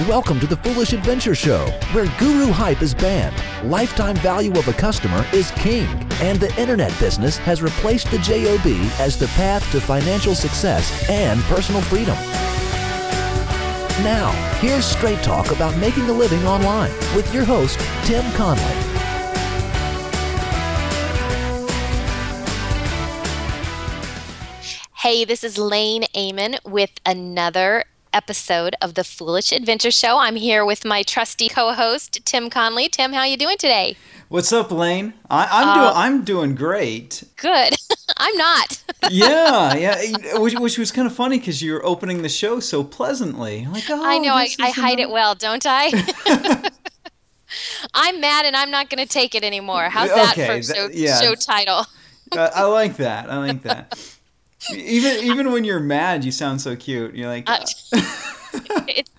Welcome to the Foolish Adventure Show, where guru hype is banned, lifetime value of a customer is king, and the internet business has replaced the JOB as the path to financial success and personal freedom. Now, here's straight talk about making a living online with your host, Tim Conley. Hey, this is Lain Ehmann with another episode of the Foolish Adventure Show. I'm here with my trusty co-host Tim Conley. Tim, how you doing today? What's up, Lain? I, am uh, doing I'm doing great. Good. I'm not. yeah, yeah. Which, which was kind of funny because you're opening the show so pleasantly. Like, oh, I know. I, I hide it well, don't I? I'm mad and I'm not going to take it anymore. How's that okay, for that, show, yeah. show title? uh, I like that. I like that even even when you're mad, you sound so cute. You're like. Uh, it's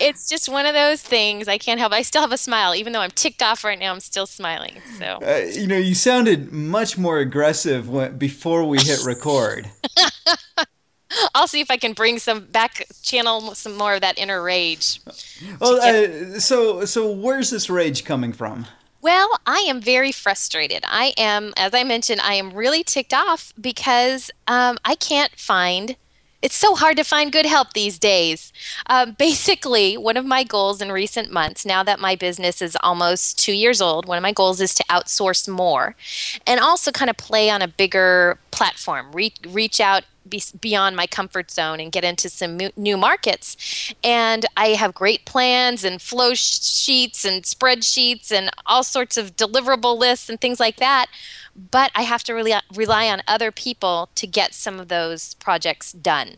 it's just one of those things. I can't help. I still have a smile, even though I'm ticked off right now. I'm still smiling. So uh, you know, you sounded much more aggressive when, before we hit record. I'll see if I can bring some back, channel some more of that inner rage. Well, uh, so so where's this rage coming from? Well, I am very frustrated. I am, as I mentioned, I am really ticked off because um, I can't find. It's so hard to find good help these days. Um, basically, one of my goals in recent months, now that my business is almost two years old, one of my goals is to outsource more and also kind of play on a bigger platform, re- reach out be beyond my comfort zone and get into some new markets. And I have great plans and flow sheets and spreadsheets and all sorts of deliverable lists and things like that. But I have to really rely on other people to get some of those projects done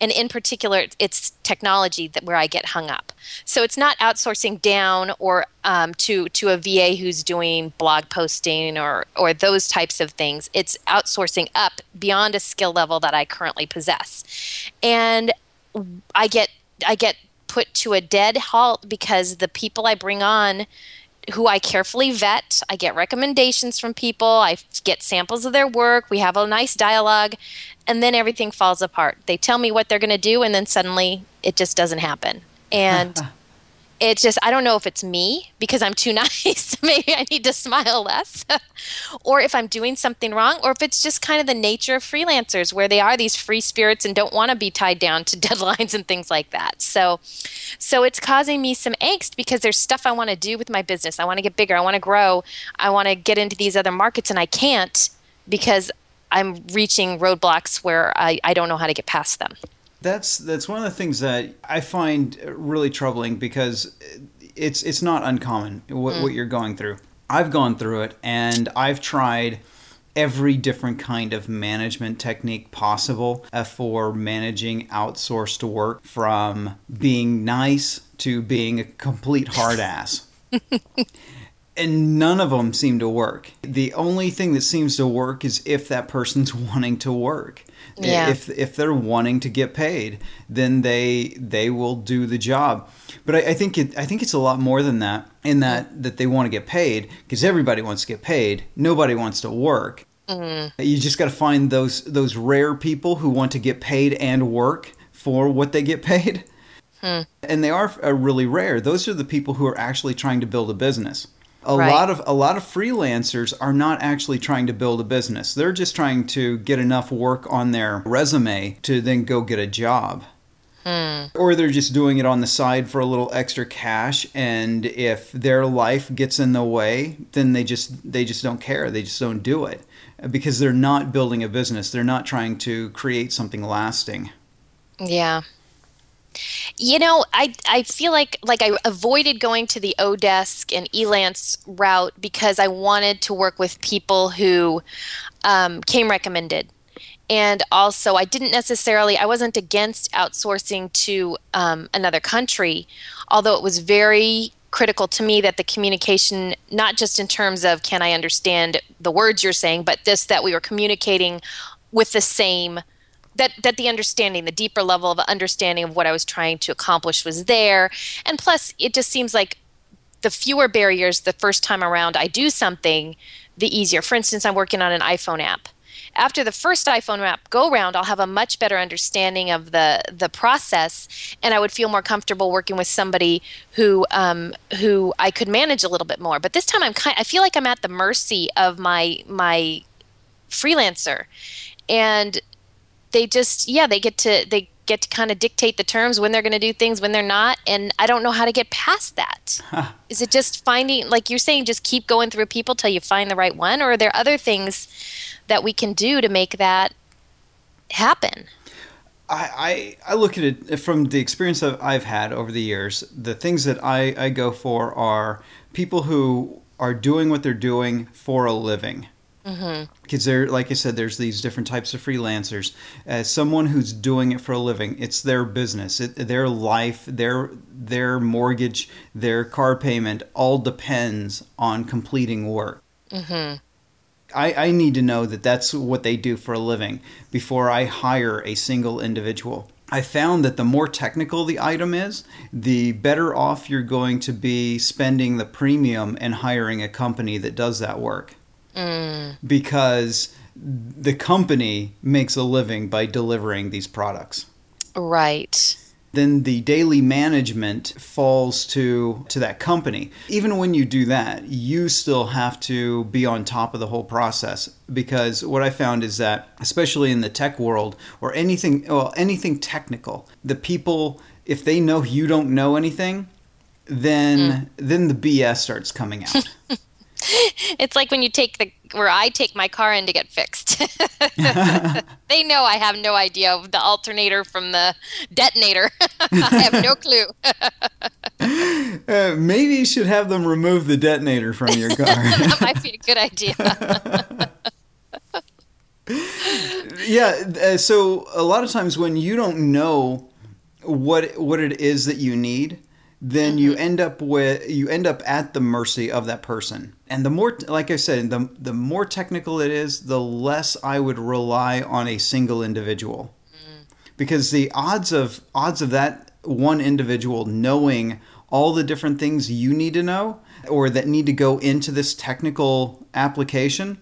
and in particular it's technology that where i get hung up. So it's not outsourcing down or um, to to a va who's doing blog posting or or those types of things. It's outsourcing up beyond a skill level that i currently possess. And i get i get put to a dead halt because the people i bring on who I carefully vet. I get recommendations from people. I get samples of their work. We have a nice dialogue and then everything falls apart. They tell me what they're going to do, and then suddenly it just doesn't happen. And it's just, I don't know if it's me because I'm too nice. Maybe I need to smile less, or if I'm doing something wrong, or if it's just kind of the nature of freelancers where they are these free spirits and don't want to be tied down to deadlines and things like that. So, so it's causing me some angst because there's stuff I want to do with my business. I want to get bigger. I want to grow. I want to get into these other markets, and I can't because I'm reaching roadblocks where I, I don't know how to get past them. That's that's one of the things that I find really troubling because it's it's not uncommon what, mm. what you're going through. I've gone through it and I've tried every different kind of management technique possible uh, for managing outsourced work from being nice to being a complete hard ass. and none of them seem to work. The only thing that seems to work is if that person's wanting to work. Yeah. If if they're wanting to get paid, then they they will do the job. But I, I think it I think it's a lot more than that. In that that they want to get paid because everybody wants to get paid. Nobody wants to work. Mm. You just got to find those those rare people who want to get paid and work for what they get paid. Hmm. And they are, are really rare. Those are the people who are actually trying to build a business a right. lot of a lot of freelancers are not actually trying to build a business. They're just trying to get enough work on their resume to then go get a job. Hmm. Or they're just doing it on the side for a little extra cash and if their life gets in the way, then they just they just don't care. They just don't do it because they're not building a business. They're not trying to create something lasting. Yeah. You know, I I feel like like I avoided going to the oDesk and Elance route because I wanted to work with people who um, came recommended, and also I didn't necessarily I wasn't against outsourcing to um, another country, although it was very critical to me that the communication not just in terms of can I understand the words you're saying, but this that we were communicating with the same that that the understanding the deeper level of understanding of what i was trying to accomplish was there and plus it just seems like the fewer barriers the first time around i do something the easier for instance i'm working on an iphone app after the first iPhone app go round, I'll have a much better understanding of the the process, and I would feel more comfortable working with somebody who um, who I could manage a little bit more. But this time, I'm kind. I feel like I'm at the mercy of my my freelancer, and they just yeah they get to they get to kind of dictate the terms when they're going to do things when they're not and i don't know how to get past that. Huh. Is it just finding like you're saying just keep going through people till you find the right one or are there other things that we can do to make that happen I, I, I look at it uh, from the experience that I've had over the years. The things that I, I go for are people who are doing what they're doing for a living. Mm-hmm. Because there, like I said, there's these different types of freelancers. As someone who's doing it for a living, it's their business, it, their life, their their mortgage, their car payment, all depends on completing work. Mm-hmm. I, I need to know that that's what they do for a living before I hire a single individual. I found that the more technical the item is, the better off you're going to be spending the premium and hiring a company that does that work mm. because the company makes a living by delivering these products. Right. Then the daily management falls to to that company. Even when you do that, you still have to be on top of the whole process because what I found is that especially in the tech world or anything well anything technical, the people if they know you don't know anything, then mm. then the BS starts coming out. it's like when you take the where I take my car in to get fixed. they know I have no idea of the alternator from the detonator. I have no clue. uh, maybe you should have them remove the detonator from your car. that might be a good idea. yeah, uh, so a lot of times when you don't know what what it is that you need, then mm-hmm. you end up with you end up at the mercy of that person. And the more like I said, the the more technical it is, the less I would rely on a single individual. Mm. Because the odds of odds of that one individual knowing all the different things you need to know or that need to go into this technical application,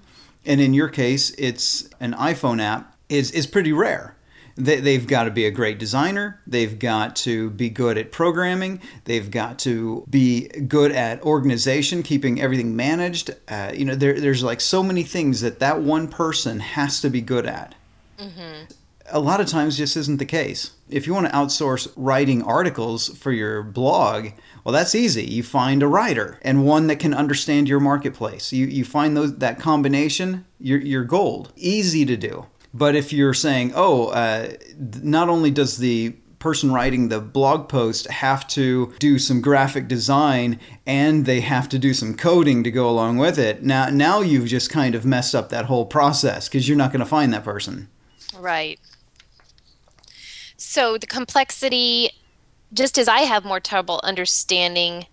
and in your case it's an iPhone app, is is pretty rare they, have got to be a great designer. They've got to be good at programming. They've got to be good at organization, keeping everything managed. Uh, you know, there, there's like so many things that that one person has to be good at. Mm-hmm. A lot of times, just isn't the case. If you want to outsource writing articles for your blog, well, that's easy. You find a writer and one that can understand your marketplace. You, you find those, that combination, you're, you're gold. Easy to do. But if you're saying, oh, uh, not only does the person writing the blog post have to do some graphic design and they have to do some coding to go along with it. Now now you've just kind of messed up that whole process because you're not going to find that person. Right. So the complexity just as I have more trouble understanding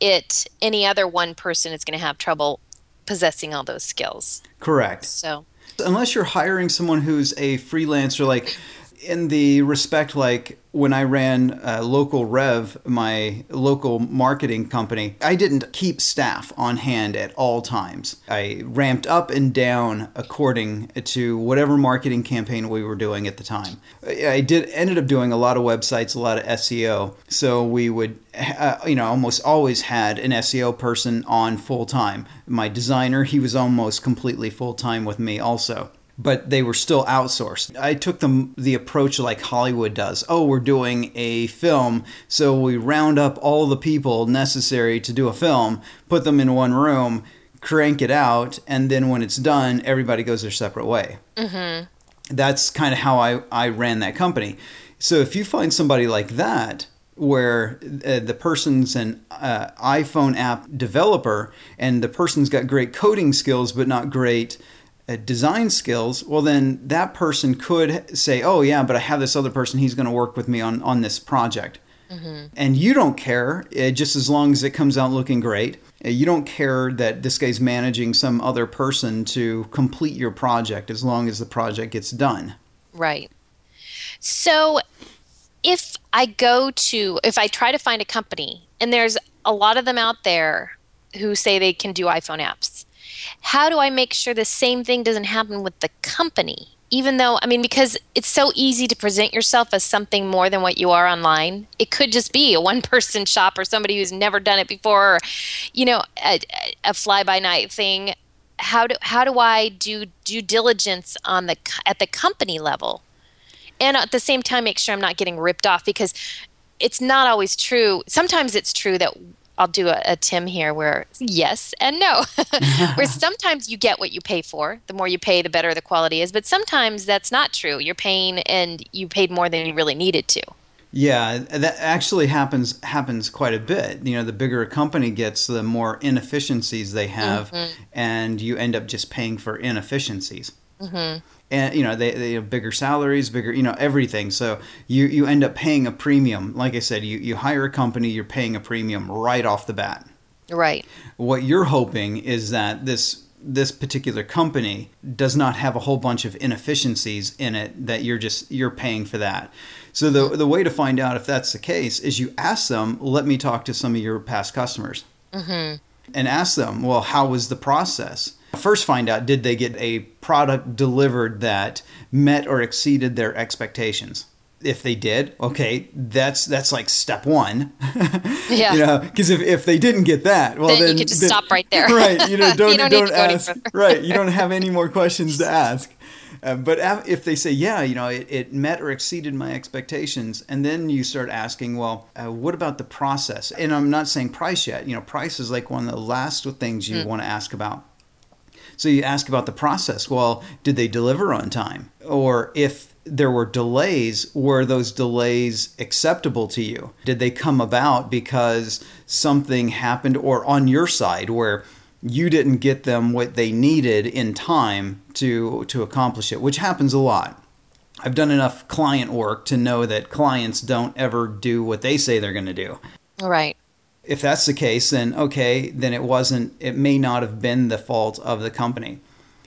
it, any other one person is going to have trouble possessing all those skills. Correct. So unless you're hiring someone who's a freelancer, like in the respect like when I ran uh, Local Rev, my local marketing company, I didn't keep staff on hand at all times. I ramped up and down according to whatever marketing campaign we were doing at the time. I did ended up doing a lot of websites, a lot of SEO. So we would, uh, you know, almost always had an SEO person on full time. My designer, he was almost completely full time with me also but they were still outsourced. I took them the approach like Hollywood does. Oh, we're doing a film, so we round up all the people necessary to do a film, put them in one room, crank it out, and then when it's done, everybody goes their separate way. Mm-hmm. That's kind of how I, I ran that company. So if you find somebody like that, where uh, the person's an uh, iPhone app developer and the person's got great coding skills but not great design skills, well, then that person could say, "Oh, yeah, but I have this other person. He's going to work with me on on this project." Mm-hmm. And you don't care, uh, just as long as it comes out looking great. Uh, you don't care that this guy's managing some other person to complete your project, as long as the project gets done. Right. So, if I go to, if I try to find a company, and there's a lot of them out there who say they can do iPhone apps how do I make sure the same thing doesn't happen with the company? Even though, I mean, because it's so easy to present yourself as something more than what you are online. It could just be a one person shop or somebody who's never done it before, or, you know, a, a fly by night thing. How do, how do I do due diligence on the at the company level? and at the same time make sure I'm not getting ripped off because it's not always true. Sometimes it's true that I'll do a, a Tim here where yes and no. where sometimes you get what you pay for. The more you pay, the better the quality is. But sometimes that's not true. You're paying and you paid more than you really needed to. Yeah, that actually happens happens quite a bit. You know, the bigger a company gets, the more inefficiencies they have, mm-hmm. and you end up just paying for inefficiencies. Mm-hmm and you know they, they have bigger salaries bigger you know everything. So you you end up paying a premium. Like i said you, you hire a company you're paying a premium right off the bat. Right. What you're hoping is that this this particular company does not have a whole bunch of inefficiencies in it that you're just you're paying for that. So the the way to find out if that's the case is you ask them let me talk to some of your past customers. Mm-hmm. and ask them well how was the process First, find out did they get a product delivered that met or exceeded their expectations. If they did, okay, that's that's like step one. Yeah. you know, because if, if they didn't get that, well, then, then you could just then, stop right there. right. You know, don't you don't, don't ask. right. You don't have any more questions to ask. Uh, but if they say, yeah, you know, it, it, met or exceeded my expectations, and then you start asking, well, uh, what about the process? And I'm not saying price yet. You know, price is like one of the last things you mm. want to ask about. So you ask about the process. Well, did they deliver on time? Or if there were delays, were those delays acceptable to you? Did they come about because something happened or on your side where you didn't get them what they needed in time to to accomplish it, which happens a lot. I've done enough client work to know that clients don't ever do what they say they're going to do. Right if that's the case, then okay, then it wasn't, it may not have been the fault of the company.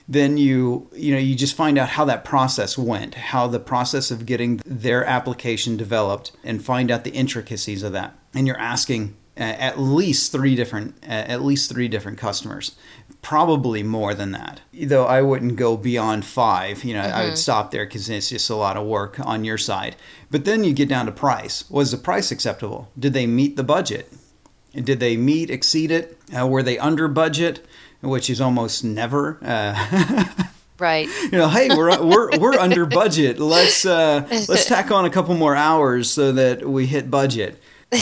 Then you, you know, you just find out how that process went, how the process of getting their application developed, and find out the intricacies of that. And you're asking uh, at least three different, uh, at least three different customers, probably more than that. Though I wouldn't go beyond five. You know, mm-hmm. I would mm-hmm. stop there because it's just a lot of work on your side. But then you get down to price. Was the price acceptable? Did they meet the budget? Did they meet, exceed it? Uh, were they under budget, which is almost never? Uh, right. You know, hey, we're we're we're under budget. Let's uh, let's tack on a couple more hours so that we hit budget.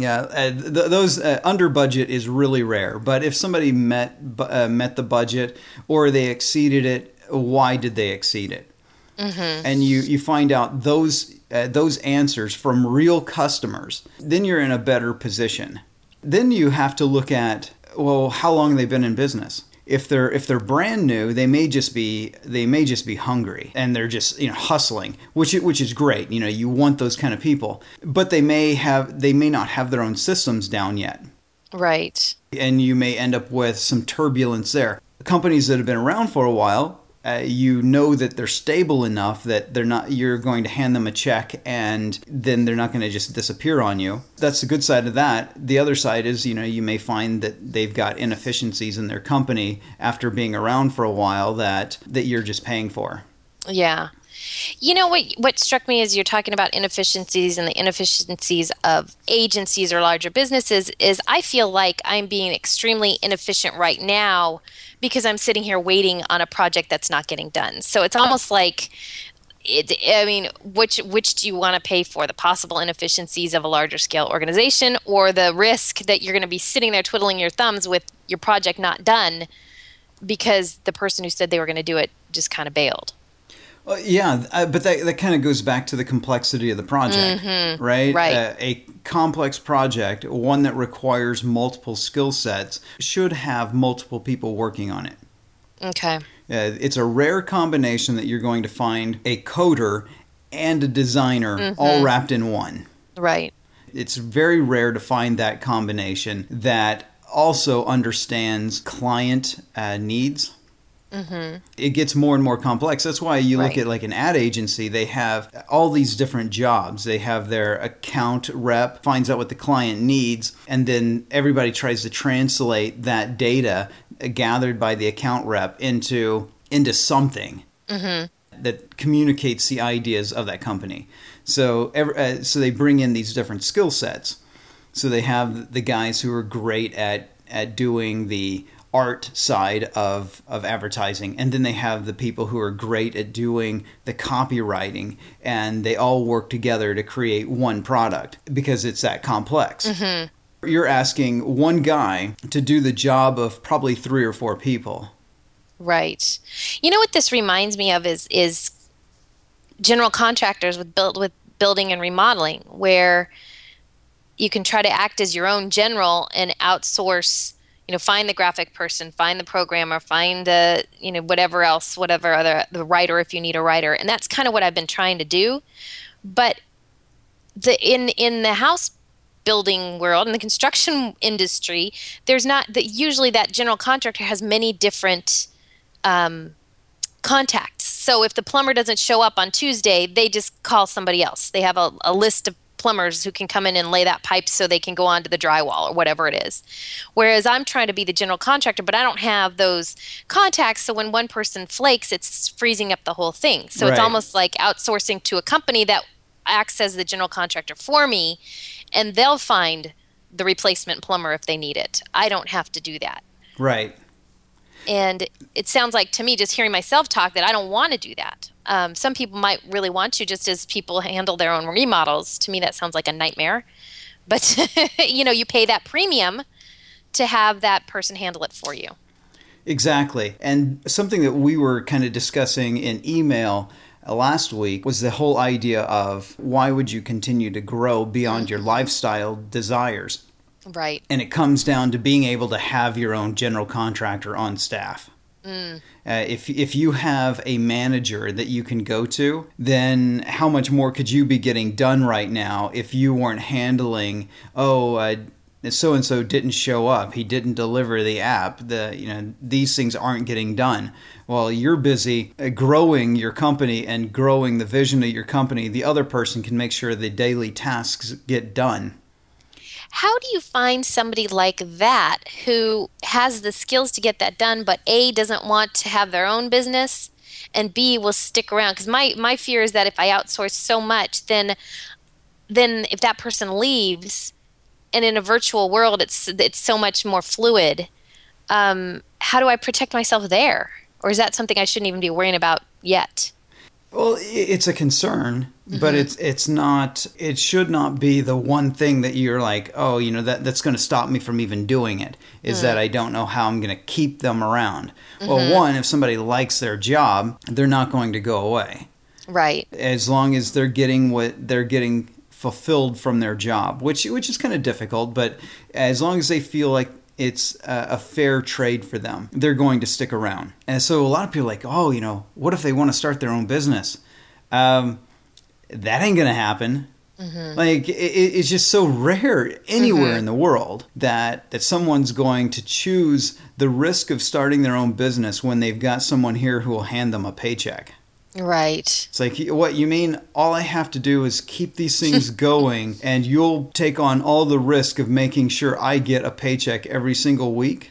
Yeah, uh, th- those uh, under budget is really rare. But if somebody met uh, met the budget or they exceeded it, why did they exceed it? Mm-hmm. And you you find out those uh, those answers from real customers, then you're in a better position. Then you have to look at well, how long they've been in business. If they're if they're brand new, they may just be they may just be hungry and they're just you know hustling, which which is great. You know, you want those kind of people, but they may have they may not have their own systems down yet. Right. And you may end up with some turbulence there. Companies that have been around for a while uh, you know that they're stable enough that they're not you're going to hand them a check and then they're not going to just disappear on you. That's the good side of that. The other side is you know you may find that they've got inefficiencies in their company after being around for a while that that you're just paying for. Yeah you know what what struck me as you're talking about inefficiencies and the inefficiencies of agencies or larger businesses is I feel like I'm being extremely inefficient right now because I'm sitting here waiting on a project that's not getting done. So it's almost like it, I mean, which which do you want to pay for? The possible inefficiencies of a larger scale organization, or the risk that you're going to be sitting there twiddling your thumbs with your project not done because the person who said they were going to do it just kind of bailed. Well, yeah, uh, but that, that kind of goes back to the complexity of the project, mm-hmm. right? Right. Uh, a complex project, one that requires multiple skill sets, should have multiple people working on it. Okay. Uh, it's a rare combination that you're going to find a coder and a designer mm-hmm. all wrapped in one. Right. It's very rare to find that combination that also understands client uh, needs Mm-hmm. It gets more and more complex. That's why you look Right. at like an ad agency, they have all these different jobs. They have their account rep finds out what the client needs, and then everybody tries to translate that data gathered by the account rep into into something that communicates the ideas of that company. So, every, uh, so they bring in these different skill sets. So they have the guys who are great at at doing the art side of of advertising, and then they have the people who are great at doing the copywriting, and they all work together to create one product because it's that complex. Mm-hmm. You're asking one guy to do the job of probably three or four people. Right. You know what this reminds me of is is general contractors with built with building and remodeling where you can try to act as your own general and outsource you know find the graphic person find the programmer find the you know whatever else whatever other the writer if you need a writer. And that's kind of what i've been trying to do. But the in in the house building world in the construction industry there's not that usually that general contractor has many different um, contacts. So if the plumber doesn't show up on tuesday they just call somebody else. They have a, a list of plumbers who can come in and lay that pipe so they can go onto the drywall or whatever it is whereas i'm trying to be the general contractor but i don't have those contacts so when one person flakes it's freezing up the whole thing so it's almost like outsourcing to a company that acts as the general contractor for me and they'll find the replacement plumber if they need it. I don't have to do that. Right. And it sounds like to me, just hearing myself talk, that I don't want to do that. Um, some people might really want to, just as people handle their own remodels. To me, that sounds like a nightmare. But you know, you pay that premium to have that person handle it for you. Exactly. And something that we were kind of discussing in email uh, last week was the whole idea of why would you continue to grow beyond your lifestyle desires? Right. And it comes down to being able to have your own general contractor on staff. Uh, if if you have a manager that you can go to, then how much more could you be getting done right now if you weren't handling? Oh, so and so didn't show up. He didn't deliver the app. The you know these things aren't getting done. While you're busy growing your company and growing the vision of your company, the other person can make sure the daily tasks get done. How do you find somebody like that who has the skills to get that done, but A, doesn't want to have their own business, and B, will stick around? Because my, my fear is that if I outsource so much, then then if that person leaves, and in a virtual world, it's it's so much more fluid. Um, how do I protect myself there, or is that something I shouldn't even be worrying about yet? Well, it's a concern, but it's it's not. It should not be the one thing that you're like, oh, you know, that that's going to stop me from even doing it. Is that I don't know how I'm going to keep them around. Well, one, if somebody likes their job, they're not going to go away Right. as long as they're getting what they're getting fulfilled from their job, which which is kind of difficult, but as long as they feel like it's a, a fair trade for them, they're going to stick around. And so a lot of people are like, oh, you know, what if they want to start their own business? Um, that ain't gonna happen. Mm-hmm. Like it, it- it's just so rare anywhere mm-hmm. in the world that that someone's going to choose the risk of starting their own business when they've got someone here who will hand them a paycheck. Right. It's like, what you mean? All I have to do is keep these things going, and you'll take on all the risk of making sure I get a paycheck every single week?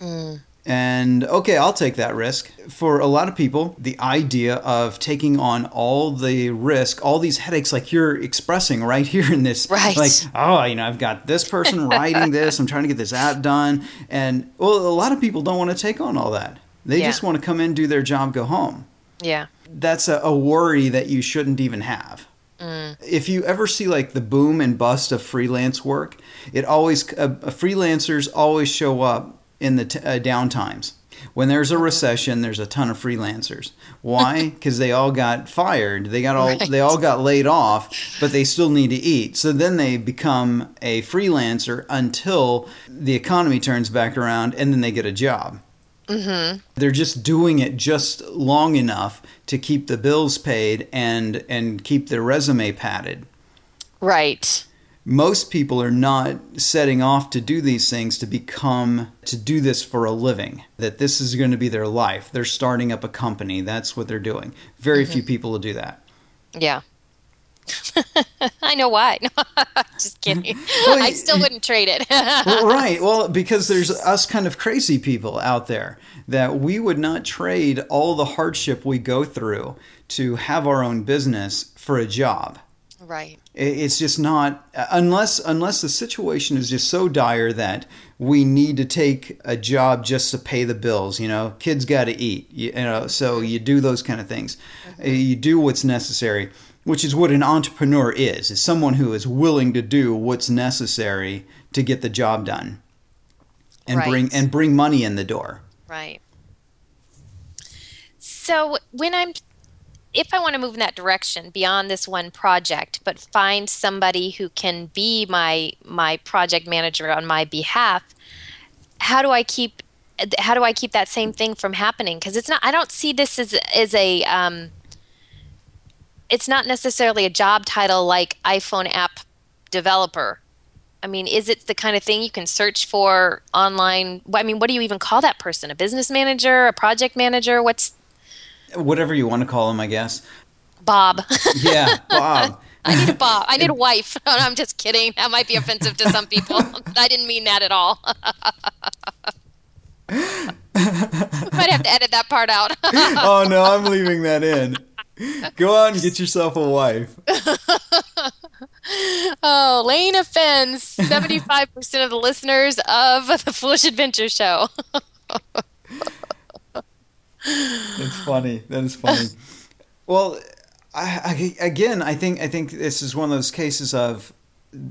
Mm. And okay, I'll take that risk. For a lot of people, the idea of taking on all the risk, all these headaches, like you're expressing right here in this, Right. like, oh, you know, I've got this person writing this, I'm trying to get this app done. And, well, a lot of people don't want to take on all that. They Yeah. just want to come in, do their job, go home Yeah. that's a, a worry that you shouldn't even have. If you ever see like the boom and bust of freelance work, it always uh, freelancers always show up in the t- uh, down times. When there's a recession, there's a ton of freelancers. Why? Because they all got fired. They got all Right. they all got laid off, but they still need to eat. So then they become a freelancer until the economy turns back around, and then they get a job. Mm-hmm. They're just doing it just long enough to keep the bills paid and and keep their resume padded. Right. Most people are not setting off to do these things to become to do this for a living that this is going to be their life they're starting up a company that's what they're doing very mm-hmm. few people will do that yeah I know why. Just kidding. well, I still wouldn't trade it. well, right. Well, because there's us kind of crazy people out there that we would not trade all the hardship we go through to have our own business for a job. Right. It's just not unless unless the situation is just so dire that we need to take a job just to pay the bills. You know, kids got to eat. You, you, know, so you do those kind of things. Mm-hmm. You do what's necessary which is what an entrepreneur is is someone who is willing to do what's necessary to get the job done and right. bring and bring money in the door right so when i'm if i want to move in that direction beyond this one project but find somebody who can be my my project manager on my behalf how do i keep how do i keep that same thing from happening because it's not i don't see this as as a um, it's not necessarily a job title like iPhone app developer. I mean, is it the kind of thing you can search for online? I mean, what do you even call that person? A business manager, a project manager? What's whatever you want to call him, I guess. Bob. Yeah, Bob. I need a Bob. I need a wife. I'm just kidding. That might be offensive to some people. I didn't mean that at all. I might have to edit that part out. oh no, I'm leaving that in. Go on, and get yourself a wife. oh, Lain offends 75% of the listeners of the Foolish Adventure Show. That's funny. That is funny. Well, I, I, again, I think I think this is one of those cases of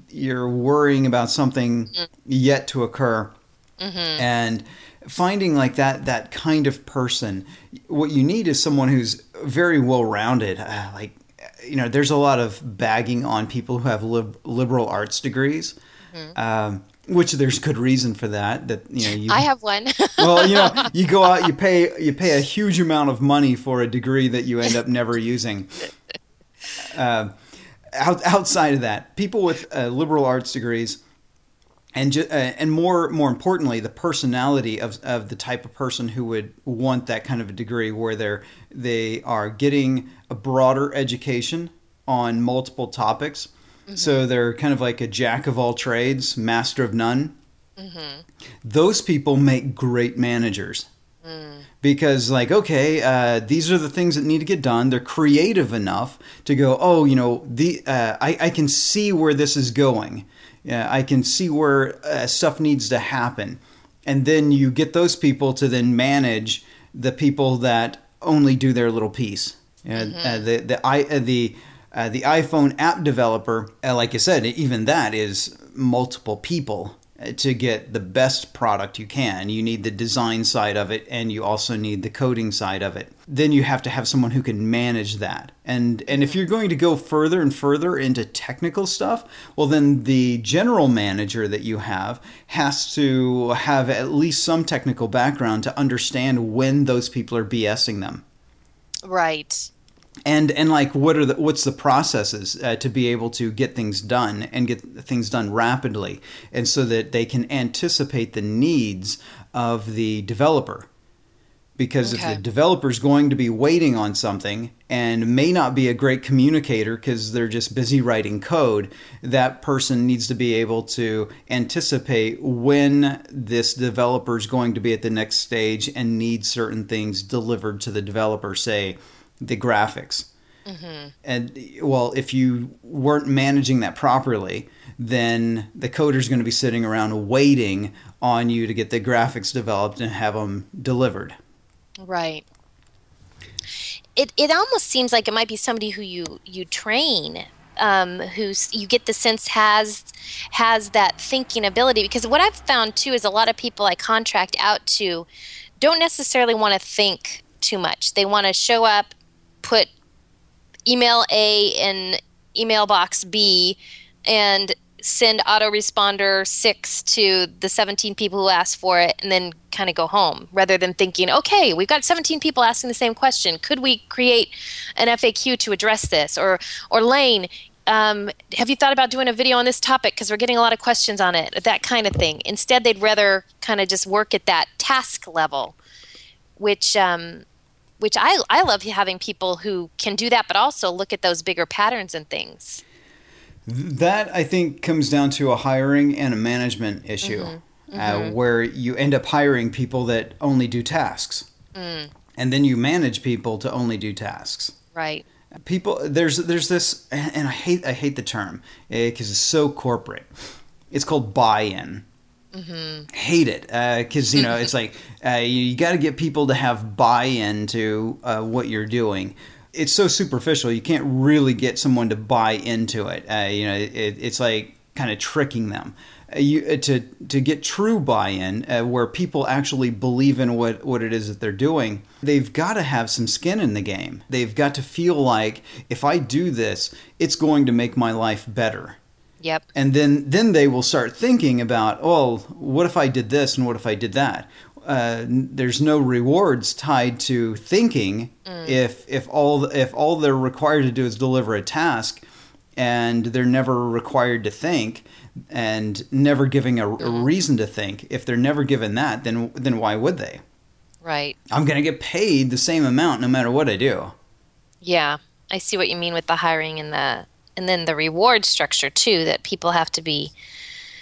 you're worrying about something mm. yet to occur, mm-hmm. and finding like that that kind of person what you need is someone who's very well rounded uh, like you know there's a lot of bagging on people who have lib- liberal arts degrees mm-hmm. um, which there's good reason for that that you know you, I have one well you know you go out you pay you pay a huge amount of money for a degree that you end up never using uh, out, outside of that people with uh, liberal arts degrees and ju- uh, and more more importantly, the personality of, of the type of person who would want that kind of a degree, where they're they are getting a broader education on multiple topics. Mm-hmm. So they're kind of like a jack of all trades, master of none. Mm-hmm. Those people make great managers. Mm. Because, like, okay, uh, these are the things that need to get done. They're creative enough to go, oh, you know, the uh, I, I can see where this is going yeah, I can see where uh, stuff needs to happen. And then you get those people to then manage the people that only do their little piece. Mm-hmm. Uh, the the i uh, the uh, the iPhone app developer, uh, like I said, even that is multiple people to get the best product you can. You need the design side of it and you also need the coding side of it. Then you have to have someone who can manage that. And and if you're going to go further and further into technical stuff, well then the general manager that you have has to have at least some technical background to understand when those people are BSing them. Right and and like what are the what's the processes uh, to be able to get things done and get things done rapidly and so that they can anticipate the needs of the developer because okay. if the developer is going to be waiting on something and may not be a great communicator because they're just busy writing code that person needs to be able to anticipate when this developer is going to be at the next stage and need certain things delivered to the developer say the graphics. Mm-hmm. And well, if you weren't managing that properly, then the coder's going to be sitting around waiting on you to get the graphics developed and have them delivered. Right. It it almost seems like it might be somebody who you you train um, who's you get the sense has has that thinking ability because what I've found too is a lot of people I contract out to don't necessarily want to think too much. They want to show up, put email A in email box B and send autoresponder 6 to the 17 people who asked for it and then kind of go home rather than thinking okay we've got 17 people asking the same question could we create an faq to address this or or Lain um, have you thought about doing a video on this topic? Because we're getting a lot of questions on it, that kind of thing. Instead, they'd rather kind of just work at that task level, which um, which I, I love having people who can do that, but also look at those bigger patterns and things. That I think comes down to a hiring and a management issue, mm-hmm. Uh, mm-hmm. where you end up hiring people that only do tasks, mm. and then you manage people to only do tasks. Right. People, there's there's this, and I hate I hate the term because uh, it's so corporate. It's called buy-in. Mm-hmm. Hate it because uh, you know it's like uh, you, you got to get people to have buy-in to uh, what you're doing. It's so superficial; you can't really get someone to buy into it. Uh, you know, it, it's like kind of tricking them. Uh, you, uh, to to get true buy-in, where people actually believe in what what it is that they're doing, they've got to have some skin in the game. They've got to feel like if I do this, it's going to make my life better Yep. And then then they will start thinking about, oh, what if I did this and what if I did that? Uh, there's no rewards tied to thinking mm. if if all if all they're required to do is deliver a task and they're never required to think and never giving a, a mm. reason to think if they're never given that then then why would they right i'm going to get paid the same amount no matter what i do yeah i see what you mean with the hiring and the and then the reward structure too that people have to be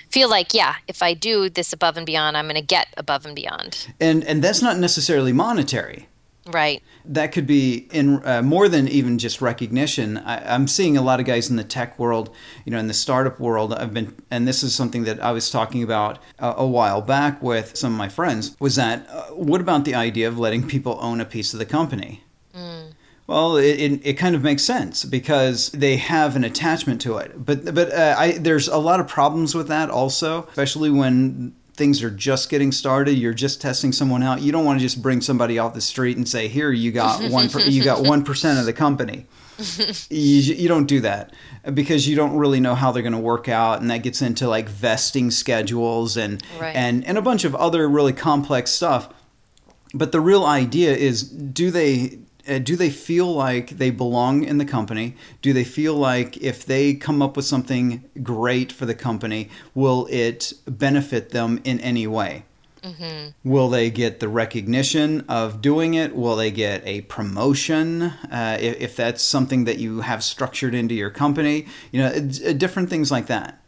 feel like yeah if i do this above and beyond i'm going to get above and beyond. And and that's not necessarily monetary. Right. That could be in uh, more than even just recognition. I, am seeing a lot of guys in the tech world you know in the startup world. I've been and this is something that i was talking about a, a while back with some of my friends was that uh, what about the idea of letting people own a piece of the company? Mm. Well, it, it, it, kind of makes sense because they have an attachment to it. But but uh, I, there's a lot of problems with that also, especially when things are just getting started. You're just testing someone out. You don't want to just bring somebody off the street and say, "Here, you got one. Per, you got one percent of the company." you, you don't do that because you don't really know how they're going to work out, and that gets into like vesting schedules and right. and and a bunch of other really complex stuff. But the real idea is, do they uh, do they feel like they belong in the company? Do they feel like if they come up with something great for the company, will it benefit them in any way? Mm-hmm. Will they get the recognition of doing it? Will they get a promotion uh, if, if, that's something that you have structured into your company? You know, different things like that.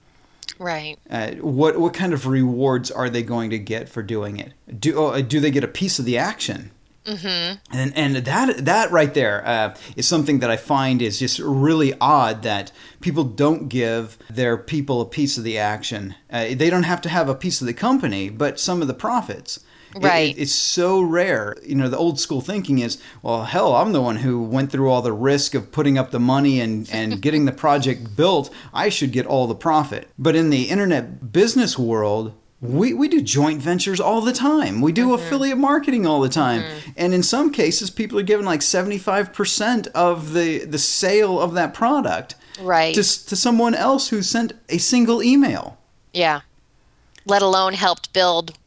Right. Uh, what what kind of rewards are they going to get for doing it? Do oh, do they get a piece of the action? Mm-hmm. And and that that right there uh, is something that I find is just really odd that people don't give their people a piece of the action. Uh, they don't have to have a piece of the company, but some of the profits. Right. It, it, it's so rare. You know, the old school thinking is, well, hell, I'm the one who went through all the risk of putting up the money and, and getting the project built. I should get all the profit. But in the internet business world, we, we do joint ventures all the time. We do mm-hmm. affiliate marketing all the time. Mm-hmm. And in some cases, people are given like 75% of the, the sale of that product right. to, to someone else who sent a single email. Yeah. Let alone helped build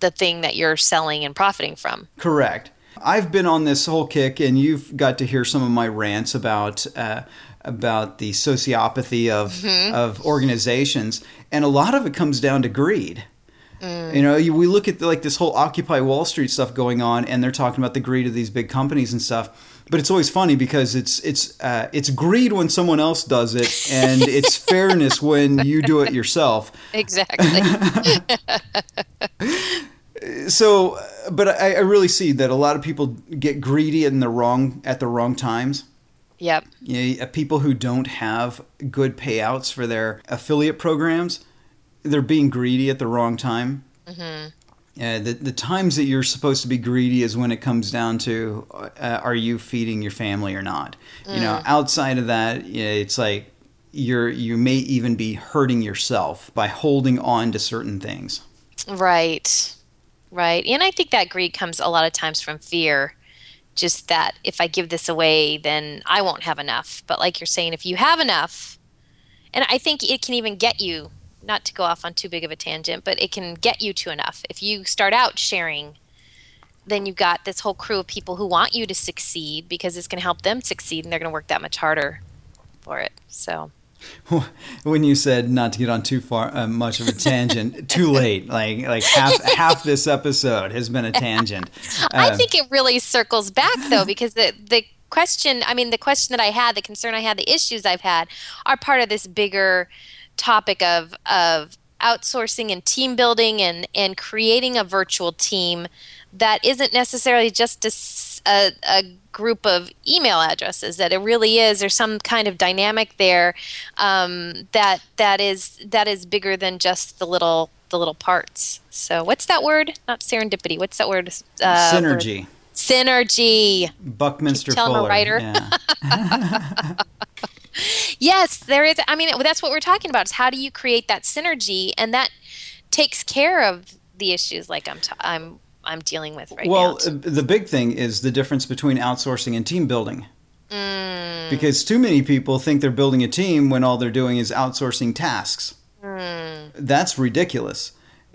the thing that you're selling and profiting from. Correct. I've been on this whole kick, and you've got to hear some of my rants about uh, about the sociopathy of mm-hmm. of organizations, and a lot of it comes down to greed. Mm. You know, you, we look at the, like this whole Occupy Wall Street stuff going on, and they're talking about the greed of these big companies and stuff. But it's always funny because it's it's uh, it's greed when someone else does it, and it's fairness when you do it yourself. Exactly. so, but I, I really see that a lot of people get greedy in the wrong at the wrong times. Yep. You know, people who don't have good payouts for their affiliate programs, they're being greedy at the wrong time. Mm-hmm. Uh, the, the times that you're supposed to be greedy is when it comes down to uh, are you feeding your family or not. Mm. You know, mm. outside of that, you know, it's like you're you may even be hurting yourself by holding on to certain things. Right, right, and I think that greed comes a lot of times from fear just that if I give this away, then I won't have enough. But like you're saying, if you have enough, and I think it can even get you, not to go off on too big of a tangent, but it can get you to enough. If you start out sharing, then you've got this whole crew of people who want you to succeed because it's going to help them succeed and they're going to work that much harder for it. So when you said not to get on too far uh, much of a tangent, too late. Like like half half this episode has been a tangent. Uh, I think it really circles back though because the the question, I mean the question that I had, the concern I had, the issues I've had are part of this bigger topic of of outsourcing and team building and and creating a virtual team that isn't necessarily just a, a, a group of email addresses that it really is. There's some kind of dynamic there um, that that is that is bigger than just the little the little parts. So what's that word? Not serendipity. What's that word? Uh, synergy word? synergy. Buckminster tell fuller a writer. yeah. yes there is i mean that's what we're talking about is how do you create that synergy? And that takes care of the issues like i'm t- i'm I'm dealing with right well, now. Well, the big thing is the difference between outsourcing and team building. Mm. Because too many people think they're building a team when all they're doing is outsourcing tasks. Mm. That's ridiculous.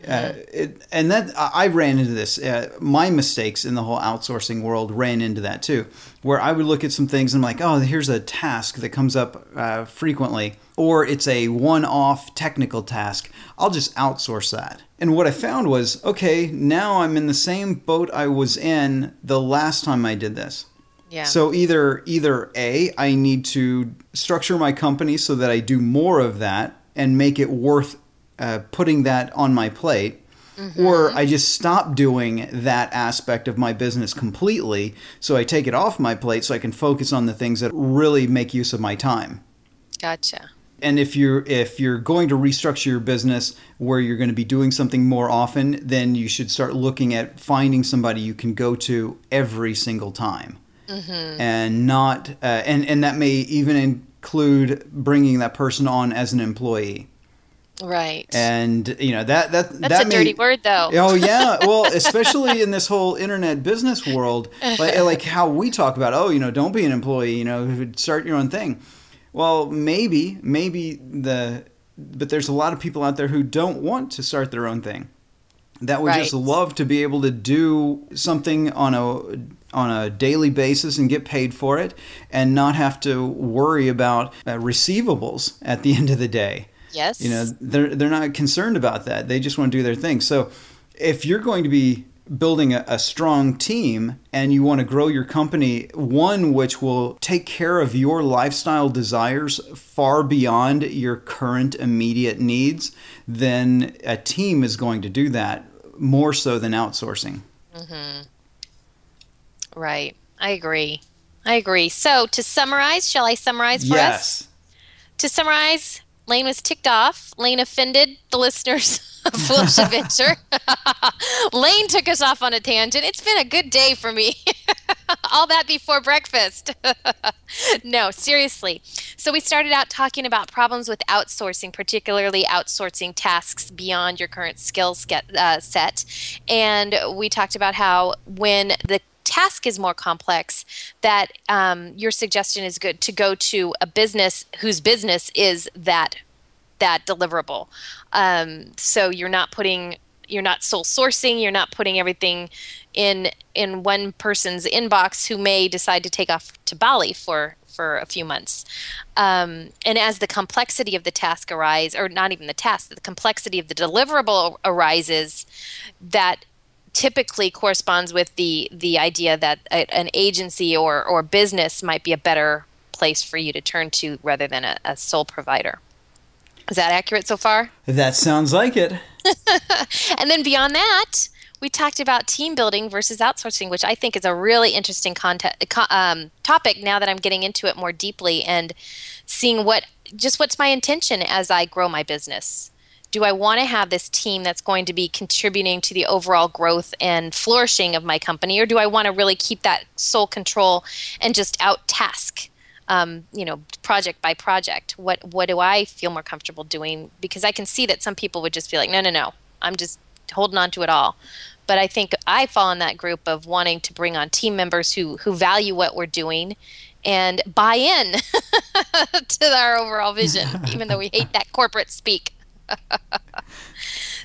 Uh, it, and that I ran into this. Uh, my mistakes in the whole outsourcing world ran into that too, where I would look at some things and I'm like, oh, here's a task that comes up uh, frequently, or it's a one-off technical task. I'll just outsource that. And what I found was, okay, now I'm in the same boat I was in the last time I did this. Yeah. So either either a I need to structure my company so that I do more of that and make it worth uh, putting that on my plate, mm-hmm. or I just stop doing that aspect of my business completely. So I take it off my plate so I can focus on the things that really make use of my time. Gotcha. And if you're if you're going to restructure your business where you're going to be doing something more often, then you should start looking at finding somebody you can go to every single time, mm-hmm. and not uh, and and that may even include bringing that person on as an employee. Right. And you know that that that's that a may, dirty word, though. Oh yeah. Well, especially in this whole internet business world, like, like how we talk about, oh, you know, don't be an employee. You know, start your own thing. Well, maybe, maybe the, but there's a lot of people out there who don't want to start their own thing. That would right. just love to be able to do something on a on a daily basis and get paid for it, and not have to worry about uh, receivables at the end of the day. Yes. You know, they're they're not concerned about that. They just want to do their thing. So if you're going to be building a, a, strong team and you want to grow your company, one which will take care of your lifestyle desires far beyond your current immediate needs, then a team is going to do that more so than outsourcing. Mm-hmm. Right. I agree. I agree. So to summarize, shall I summarize for yes. us? To summarize, Lain was ticked off. Lain offended the listeners of Foolish Adventure. Lain took us off on a tangent. It's been a good day for me. All that before breakfast. no, seriously. So, we started out talking about problems with outsourcing, particularly outsourcing tasks beyond your current skill uh, set. And we talked about how when the task is more complex, that um, your suggestion is good to go to a business whose business is that that deliverable. Um, so you're not putting you're not sole sourcing you're not putting everything in in one person's inbox who may decide to take off to bali for for a few months um, and as the complexity of the task arises or not even the task the complexity of the deliverable arises that typically corresponds with the the idea that a, an agency or or business might be a better place for you to turn to rather than a, a sole provider. Is that accurate so far? That sounds like it. and then beyond that, we talked about team building versus outsourcing, which I think is a really interesting content, um, topic now that I'm getting into it more deeply and seeing what just what's my intention as I grow my business do I want to have this team that's going to be contributing to the overall growth and flourishing of my company, or do I want to really keep that sole control and just out task, um, you know, project by project? What what do I feel more comfortable doing? Because I can see that some people would just be like, no, no, no, I'm just holding on to it all. But I think I fall in that group of wanting to bring on team members who who value what we're doing and buy in to our overall vision, even though we hate that corporate speak.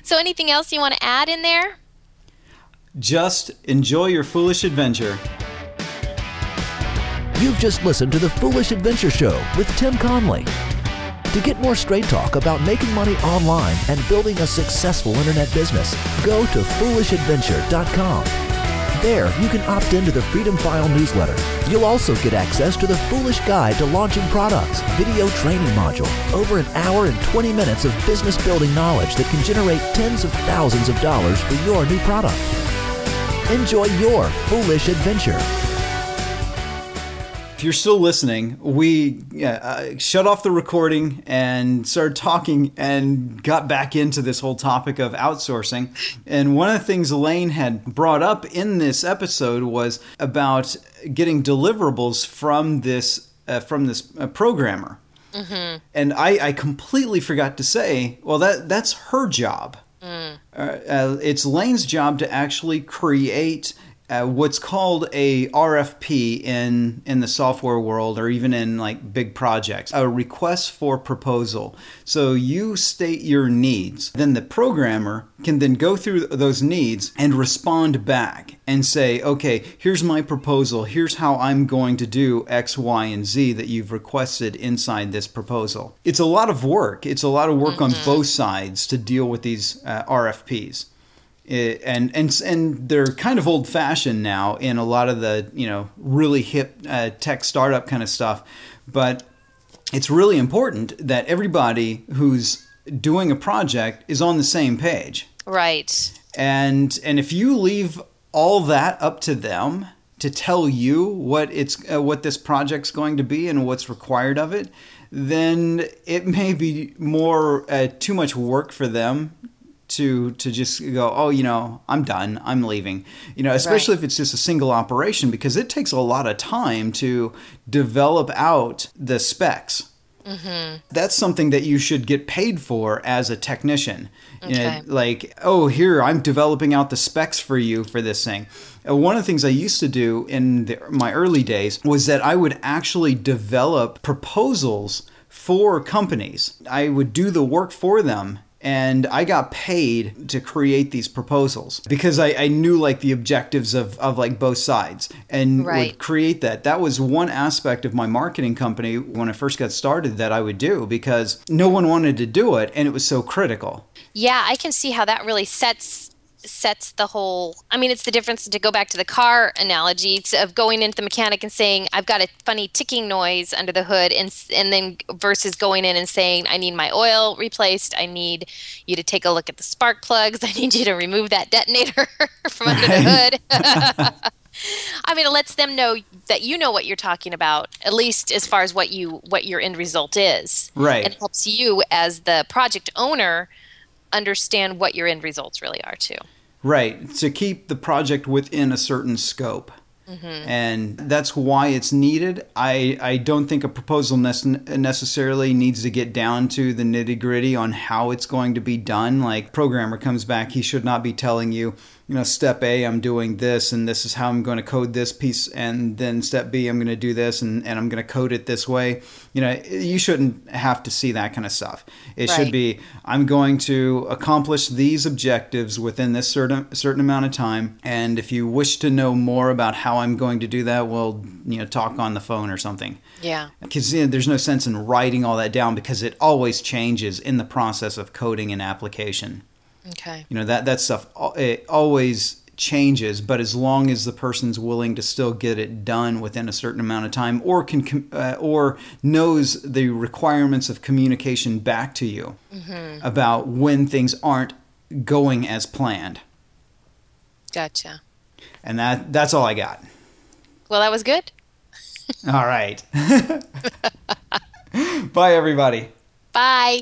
So, anything else you want to add in there? Just enjoy your foolish adventure. You've just listened to the Foolish Adventure Show with Tim Conley. To get more straight talk about making money online and building a successful internet business, go to foolishadventure.com. There, you can opt into the Freedom File newsletter. You'll also get access to the Foolish Guide to Launching Products video training module, over an hour and 20 minutes of business building knowledge that can generate tens of thousands of dollars for your new product. Enjoy your foolish adventure. If you're still listening, we uh, shut off the recording and started talking and got back into this whole topic of outsourcing. And one of the things Elaine had brought up in this episode was about getting deliverables from this uh, from this uh, programmer. Mm-hmm. And I, I, completely forgot to say, well, that that's her job. Mm. Uh, it's Lain's job to actually create uh, what's called a RFP in in the software world or even in like big projects, a request for proposal. So you state your needs, then the programmer can then go through those needs and respond back and say, "Okay, here's my proposal. Here's how I'm going to do X, Y, and Z that you've requested inside this proposal." It's a lot of work. It's a lot of work mm-hmm. on both sides to deal with these uh, RFPs. It, and and and they're kind of old fashioned now in a lot of the you know really hip uh, tech startup kind of stuff, but it's really important that everybody who's doing a project is on the same page. Right. And and if you leave all that up to them to tell you what it's uh, what this project's going to be and what's required of it, then it may be more uh, too much work for them to to just go oh you know i'm done i'm leaving you know especially right. if it's just a single operation because it takes a lot of time to develop out the specs mm-hmm. that's something that you should get paid for as a technician okay. you know, like oh here i'm developing out the specs for you for this thing uh, one of the things i used to do in the, my early days was that i would actually develop proposals for companies i would do the work for them and I got paid to create these proposals because I, I knew like the objectives of, of like both sides and right. would create that. That was one aspect of my marketing company when I first got started that I would do because no one wanted to do it and it was so critical. Yeah, I can see how that really sets sets the whole i mean it's the difference to go back to the car analogy of going into the mechanic and saying i've got a funny ticking noise under the hood and and then versus going in and saying i need my oil replaced i need you to take a look at the spark plugs i need you to remove that detonator from under the hood I mean, it lets them know that you know what you're talking about, at least as far as what you what your end result is. Right. And helps you as the project owner understand what your end results really are too. Right. To keep the project within a certain scope. Mm-hmm. And that's why it's needed. I, I don't think a proposal necessarily needs to get down to the nitty gritty on how it's going to be done. Like, programmer comes back, he should not be telling you, you know, step A, I'm doing this, and this is how I'm going to code this piece, and then step B, I'm going to do this, and, and I'm going to code it this way. You know, you shouldn't have to see that kind of stuff. It right. should be, I'm going to accomplish these objectives within this certain certain amount of time, and if you wish to know more about how I'm going to do that, well, you know, talk on the phone or something. Yeah. Because you know, there's no sense in writing all that down because it always changes in the process of coding an application. Okay. You know that that stuff it always changes, but as long as the person's willing to still get it done within a certain amount of time, or can uh, or knows the requirements of communication back to you mm-hmm. about when things aren't going as planned. Gotcha. And that that's all I got. Well, that was good. all right. Bye, everybody. Bye.